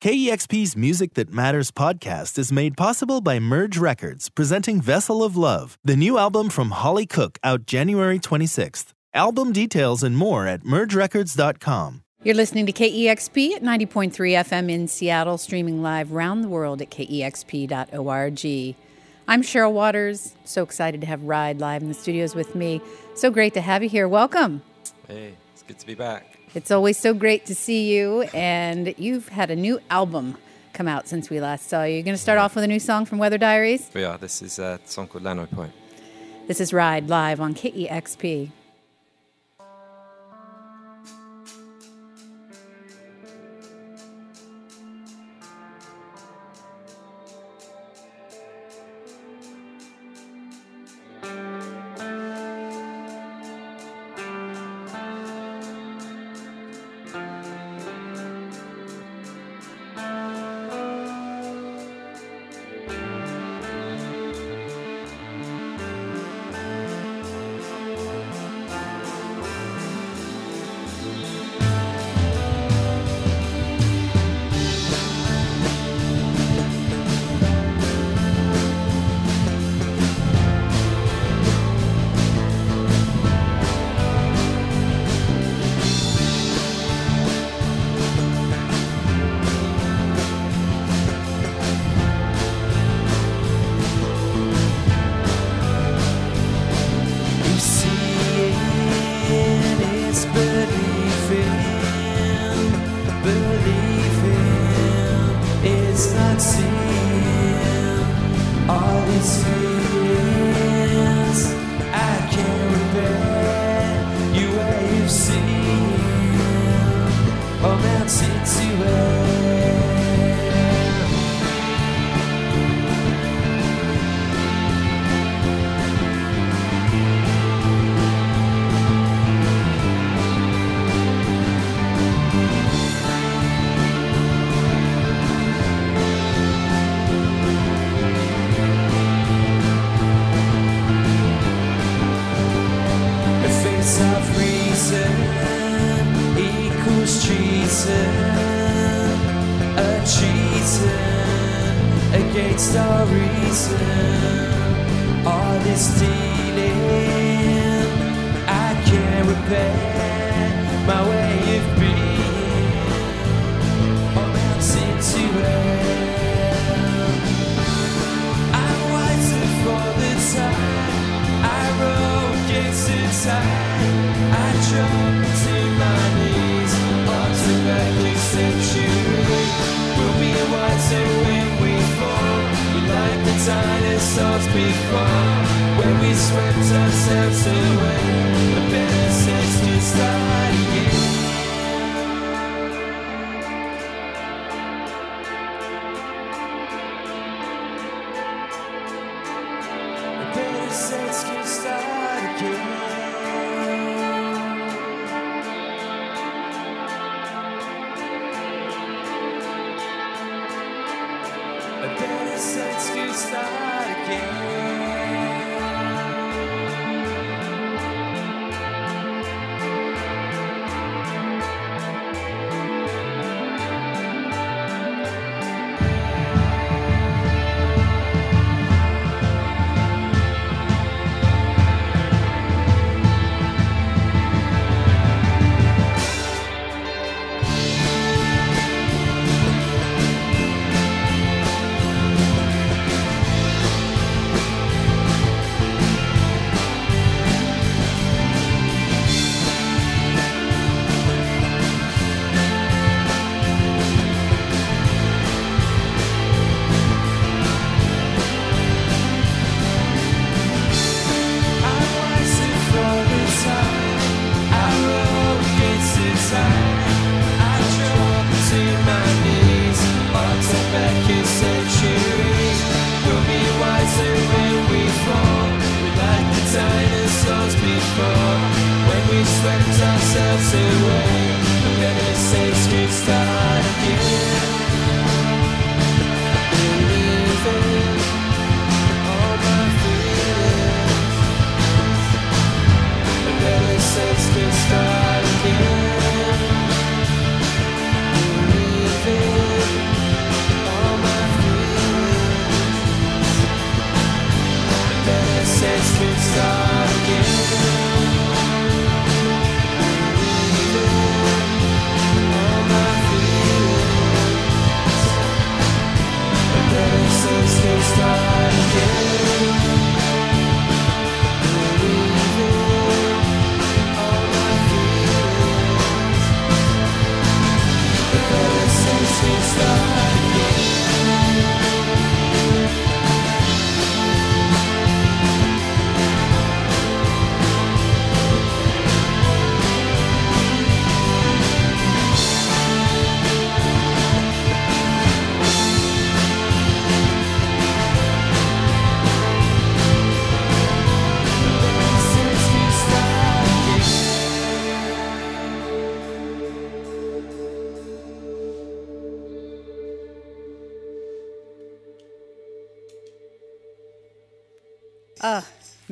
KEXP's Music That Matters podcast is made possible by Merge Records, presenting Vessel of Love, the new album from Holly Cook, out January 26th. Album details and more at mergerecords.com. You're listening to KEXP at 90.3 FM in Seattle, streaming live around the world at kexp.org. I'm Cheryl Waters. So excited to have Ride live in the studios with me. So great to have you here. Welcome. Hey, it's good to be back. It's always so great to see you, and you've had a new album come out since we last saw you. You're going to start off with a new song from Weather Diaries? We are. This is a song called Lannoy Point. This is Ride live on KEXP.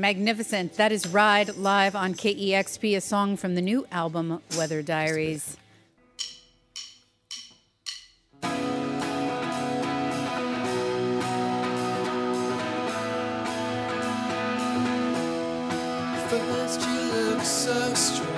magnificent. That is Ride Live on KEXP, a song from the new album, Weather Diaries. First, you look so strong.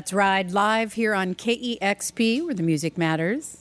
That's Ride live here on KEXP, where the music matters.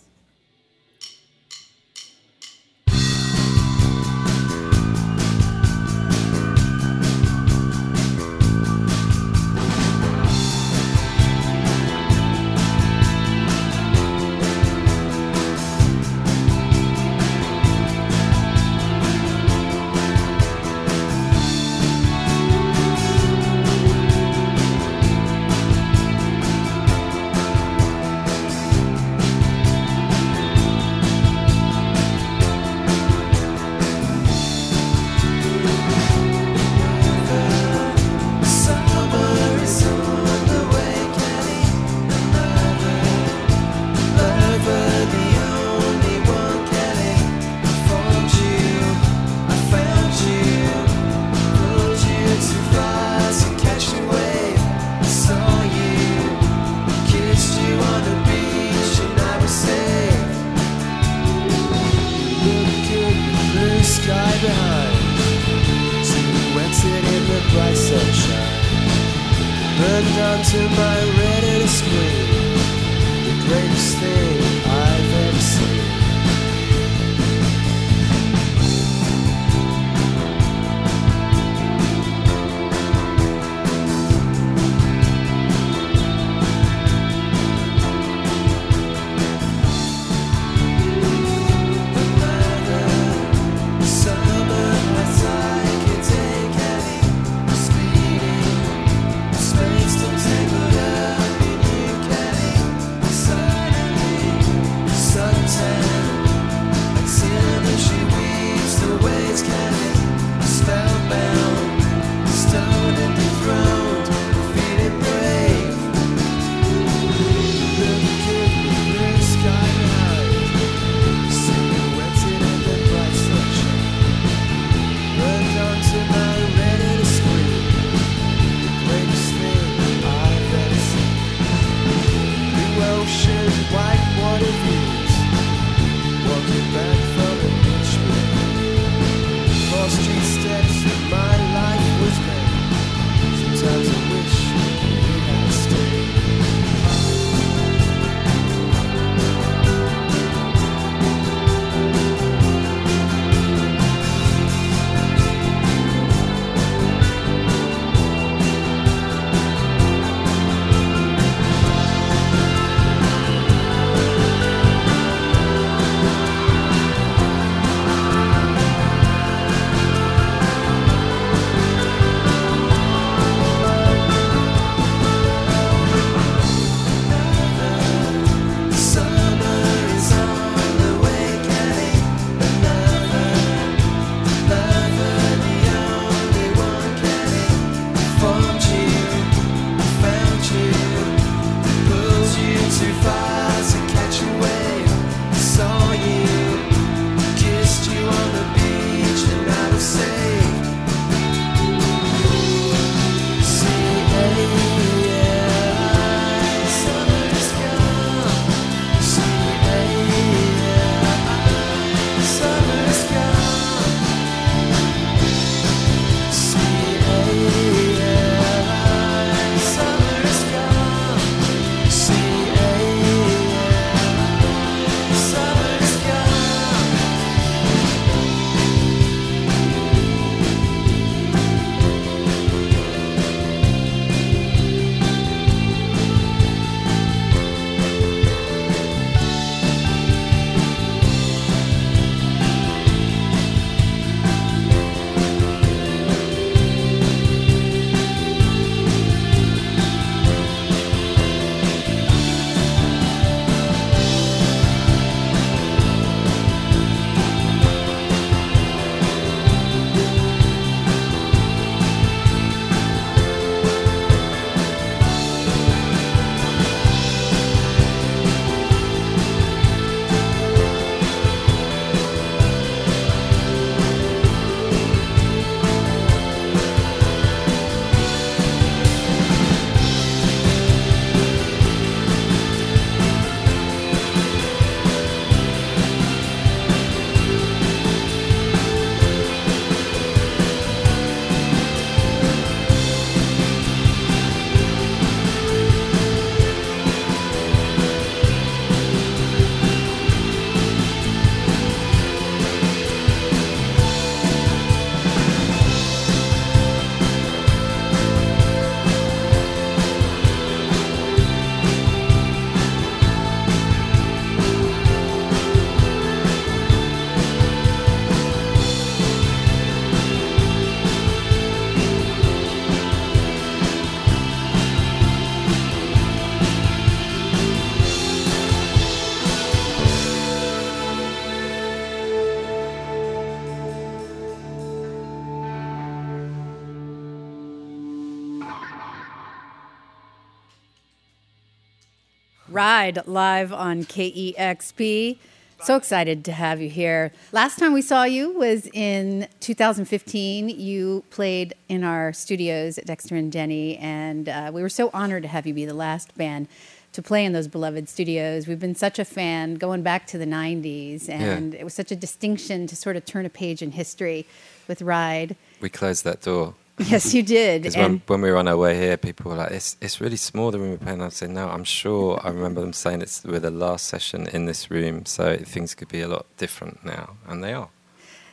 Ride live on KEXP. So excited to have you here. Last time we saw you was in 2015. You played in our studios at Dexter and Denny, and uh, we were so honored to have you be the last band to play in those beloved studios. We've been such a fan going back to the 90s, and it was such a distinction to sort of turn a page in history with Ride. We closed that door Yes, you did. Because when, when we were on our way here, people were like, "It's it's really small the room we're playing." I said, "No, I'm sure." I remember them saying it's we're the last session in this room, so things could be a lot different now, and they are.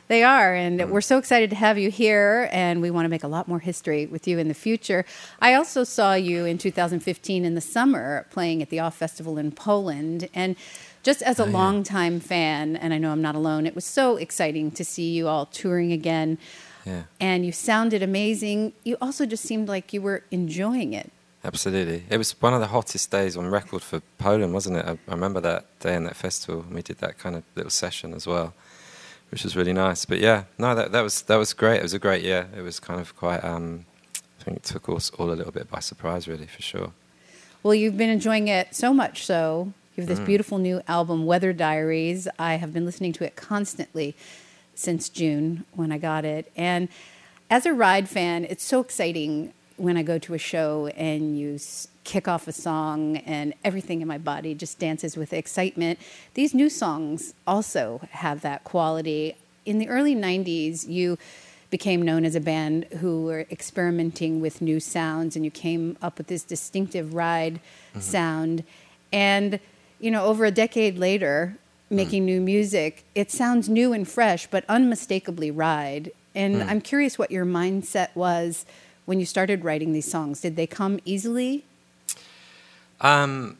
They are, and Mm. we're so excited to have you here, and we want to make a lot more history with you in the future. I also saw you in 2015 in the summer playing at the Off Festival in Poland, and just as a Oh, yeah. longtime fan, and I know I'm not alone, it was so exciting to see you all touring again. Yeah. And you sounded amazing. You also just seemed like you were enjoying it. Absolutely. It was one of the hottest days on record for Poland, wasn't it? I, I remember that day in that festival, and we did that kind of little session as well, which was really nice. But yeah, no, that, that was that was great. It was a great year. It was kind of quite. Um, I think it took us all a little bit by surprise, really, for sure. Well, you've been enjoying it so much so. You Mm. have this beautiful new album, Weather Diaries. I have been listening to it constantly since June when I got it. And as a ride fan, it's so exciting when I go to a show and you s- kick off a song and everything in my body just dances with excitement. These new songs also have that quality. In the early 90s, you became known as a band who were experimenting with new sounds and you came up with this distinctive ride mm-hmm. sound and you know over a decade later making new music it sounds new and fresh but unmistakably ride and i'm curious what your mindset was when you started writing these songs did they come easily Um,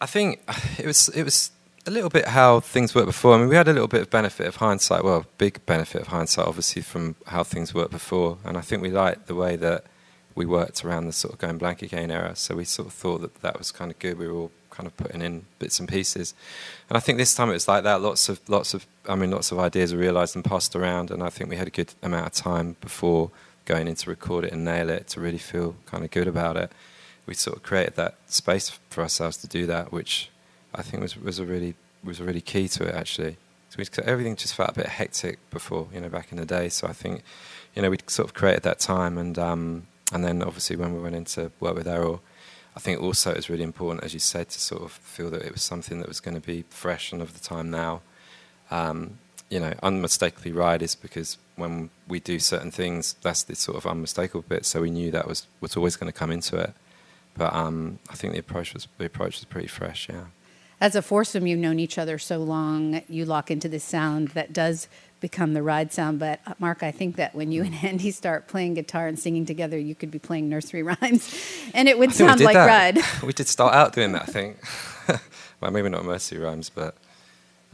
I think it was it was a little bit how things worked before. I mean, we had a little bit of benefit of hindsight. Well, big benefit of hindsight, obviously, from how things worked before. And I think we liked the way that we worked around the sort of going blank again era. So we sort of thought that that was kind of good. We were all kind of putting in bits and pieces. And I think this time it was like that. Lots of lots of I mean, lots of ideas were realised and passed around. And I think we had a good amount of time before going in to record it and nail it to really feel kind of good about it we sort of created that space for ourselves to do that, which I think was was a really was a really key to it actually. So everything just felt a bit hectic before, you know, back in the day. So I think, you know, we sort of created that time, and um, and then obviously when we went into work with Erol, I think also it was really important, as you said, to sort of feel that it was something that was going to be fresh and of the time now. Um, you know, unmistakably right is because when we do certain things, that's the sort of unmistakable bit. So we knew that was was always going to come into it. But um, I think the approach was the approach was pretty fresh. Yeah. as a foursome you've known each other so long you lock into this sound that does become the ride sound but uh, mark i think that when you and andy start playing guitar and singing together you could be playing nursery rhymes and it would sound like that. ride we did start out doing that, I think. well, maybe not nursery rhymes, but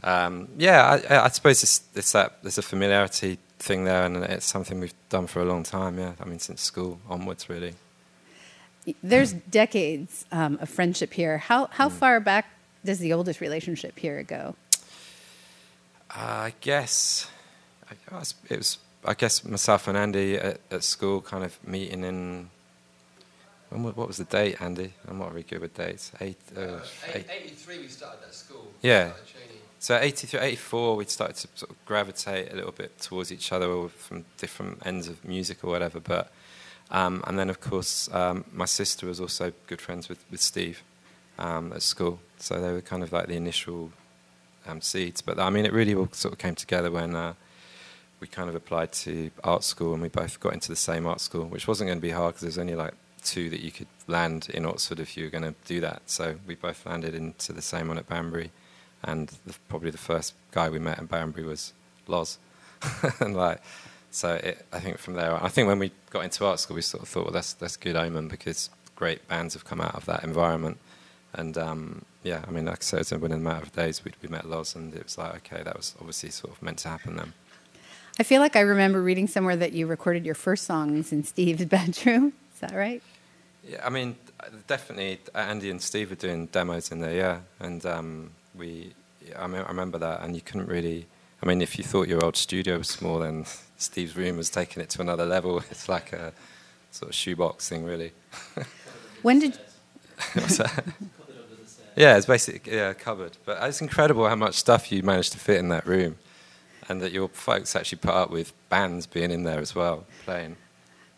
um, yeah, I, I suppose it's, it's that there's a familiarity thing there, and it's something we've done for a long time. Yeah, I mean since school onwards, really. there's decades um, of friendship here how, how Hmm. far back does the oldest relationship here go Uh, I guess it was. I guess myself and Andy at, at school, kind of meeting in. When, what was the date, Andy? I'm not very good with dates. Eight, uh, eight, 83 we started at school. Yeah. So 83, 84, we'd started to sort of gravitate a little bit towards each other from different ends of music or whatever. But um, and then of course um, my sister was also good friends with, with Steve um, at school. So they were kind of like the initial um, seeds. But I mean, it really all sort of came together when uh, we kind of applied to art school and we both got into the same art school, which wasn't going to be hard because there's only like two that you could land in Oxford if you were going to do that. So we both landed into the same one at Banbury, and the, probably the first guy we met in Banbury was Loz, and like. So it, I think from there, I think when we got into art school, we sort of thought, well, that's that's good omen because great bands have come out of that environment, and um, yeah, I mean, like I said, within a matter of days, we we met Loz, and it was like, okay, that was obviously sort of meant to happen then. I feel like i remember reading somewhere that you recorded your first songs in steve's bedroom is that right Yeah, I mean, definitely Andy and Steve were doing demos in there, yeah, and um, we, I, mean, I remember that, and you couldn't really. I mean, if you thought your old studio was small, then Steve's room was taking it to another level. It's like a sort of shoebox thing, really. when did What's that? Yeah, it's basically yeah, a cupboard. But it's incredible how much stuff you managed to fit in that room, and that your folks actually put up with bands being in there as well, playing.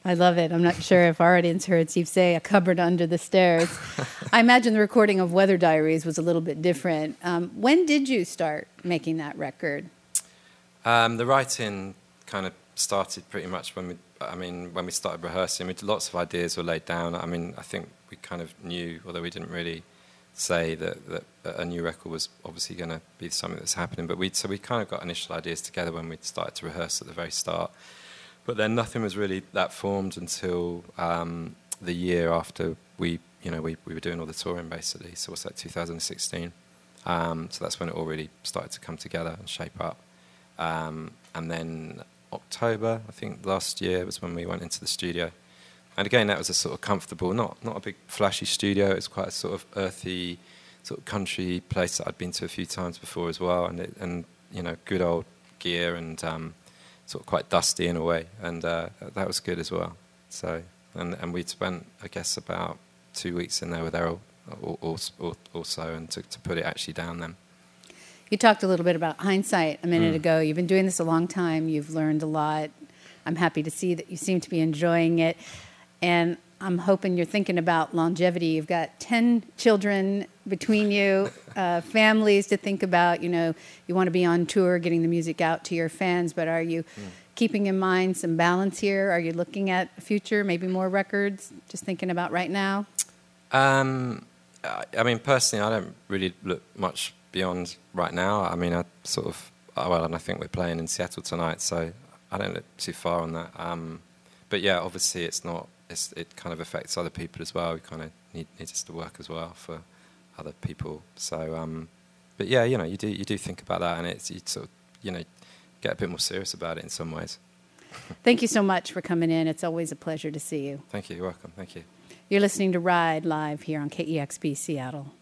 I love it. I'm not sure if our audience heard Steve say a cupboard under the stairs. I imagine the recording of Weather Diaries was a little bit different. Um, when did you start making that record? Um, the writing kind of started pretty much when we I mean, when we started rehearsing, we, lots of ideas were laid down. I mean, I think we kind of knew, although we didn't really say that, that a new record was obviously going to be something that's happening. But we so we kind of got initial ideas together when we started to rehearse at the very start. But then nothing was really that formed until um, the year after we, you know, we, we were doing all the touring basically. So what's that, 2016? Um, so that's when it all really started to come together and shape up. Um, and then October, I think last year was when we went into the studio. And again, that was a sort of comfortable, not not a big flashy studio. It's quite a sort of earthy, sort of country place that I'd been to a few times before as well. And it, and you know, good old gear and um, sort of quite dusty in a way, and uh, that was good as well. So and and we'd spent, I guess, about two weeks in there with Erol also, and to, to put it actually down then. You talked a little bit about hindsight a minute Mm. ago. You've been doing this a long time. You've learned a lot. I'm happy to see that you seem to be enjoying it. And I'm hoping you're thinking about longevity. You've got 10 children between you, uh, families to think about. You know, you want to be on tour, getting the music out to your fans, but are you keeping in mind some balance here? Are you looking at future, maybe more records? Just thinking about right now? Um, I, I mean, personally, I don't really look much beyond right now. I mean, I sort of, uh, well, and I think we're playing in Seattle tonight, so I don't look too far on that. Um, but yeah, obviously, it's not. It's, it kind of affects other people as well. We kind of need needs us to work as well for other people. So, um, but yeah, you know, you do you do think about that, and it's you sort of, you know, get a bit more serious about it in some ways. Thank you so much for coming in. It's always a pleasure to see you. Thank you. You're welcome. Thank you. You're listening to Ride live here on KEXP Seattle.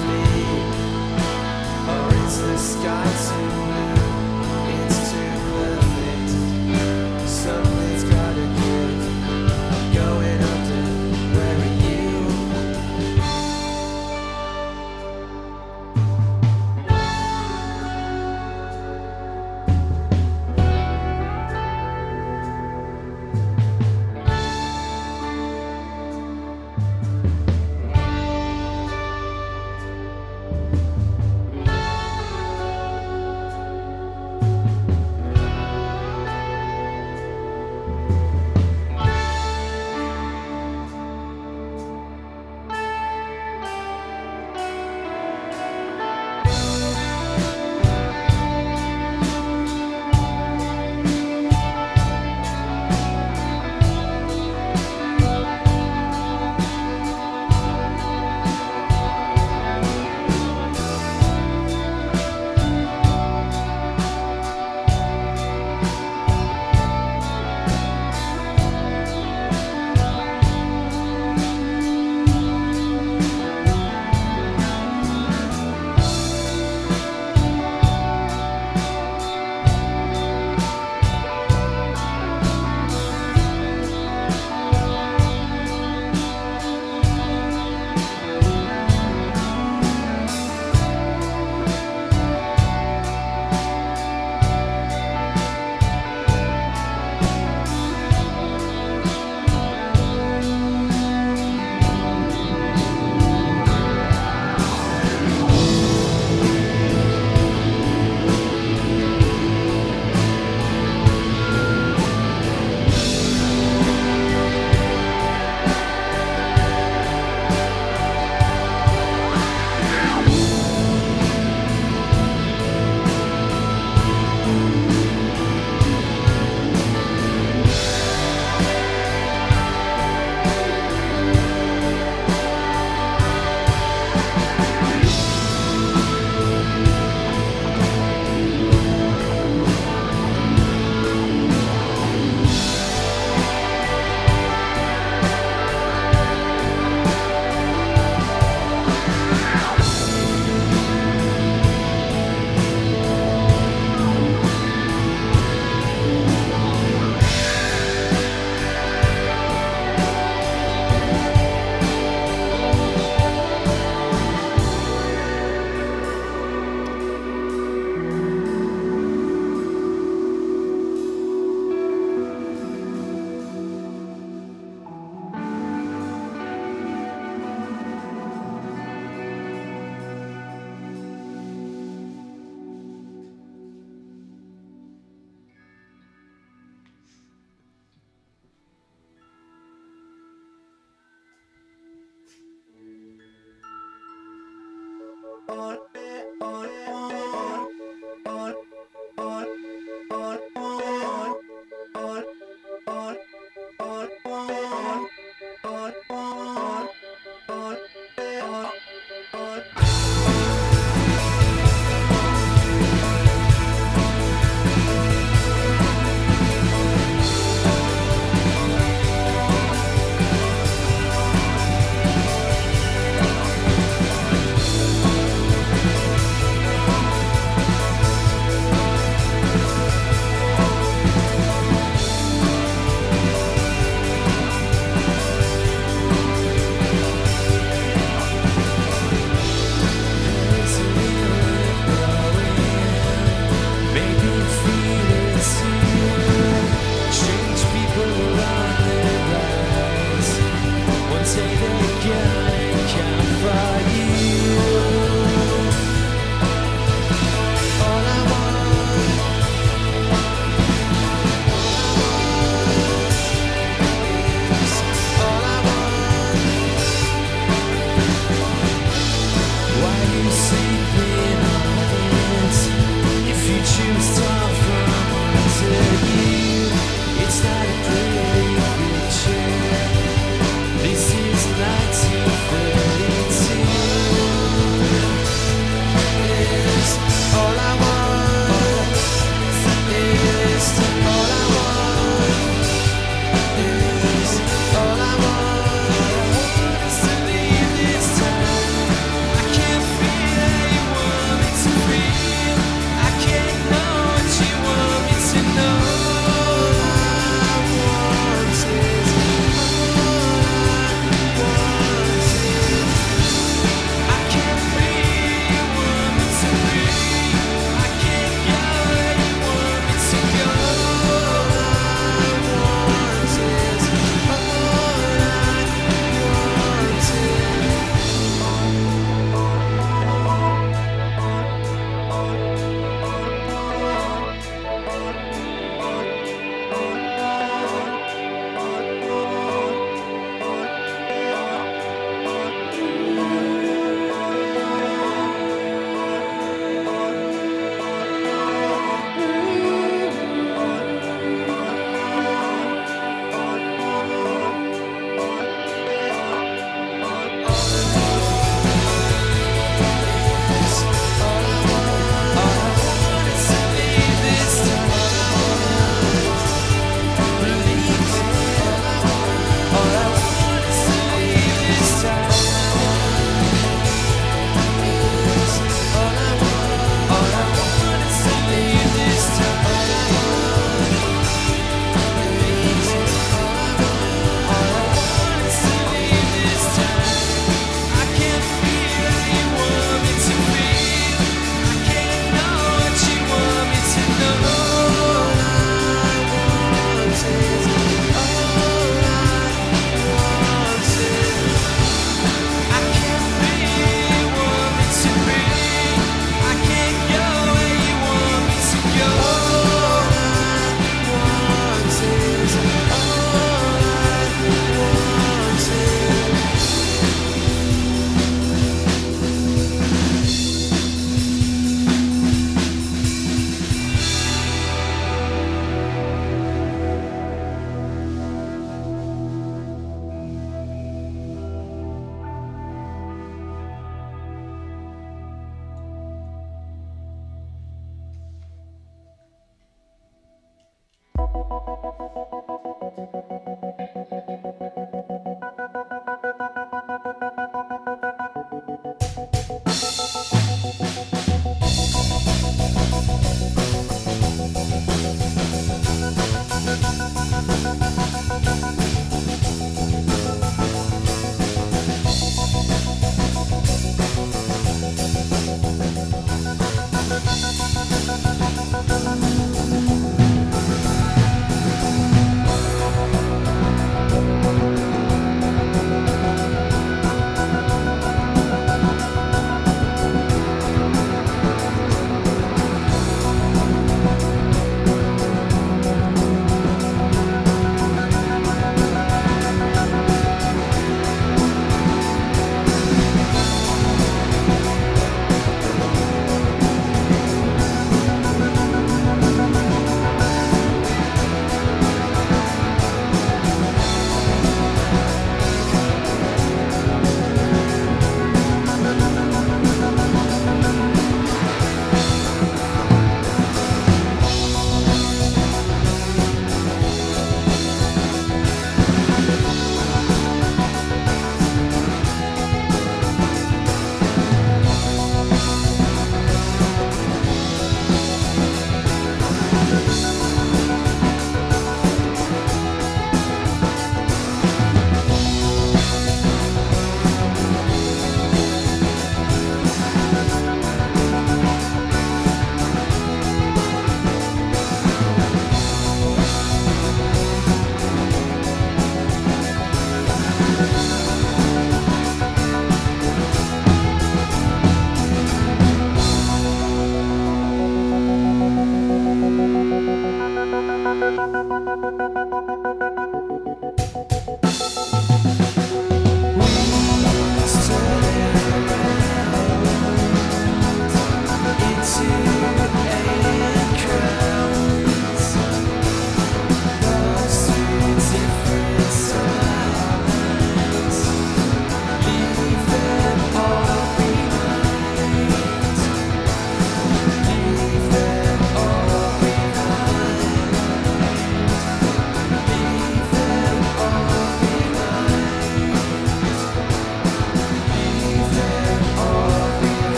me.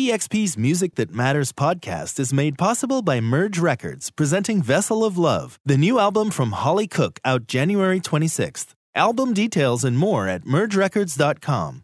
KEXP's Music That Matters podcast is made possible by Merge Records, presenting Vessel of Love, the new album from Hollie Cook, out January 26th. Album details and more at mergerecords.com.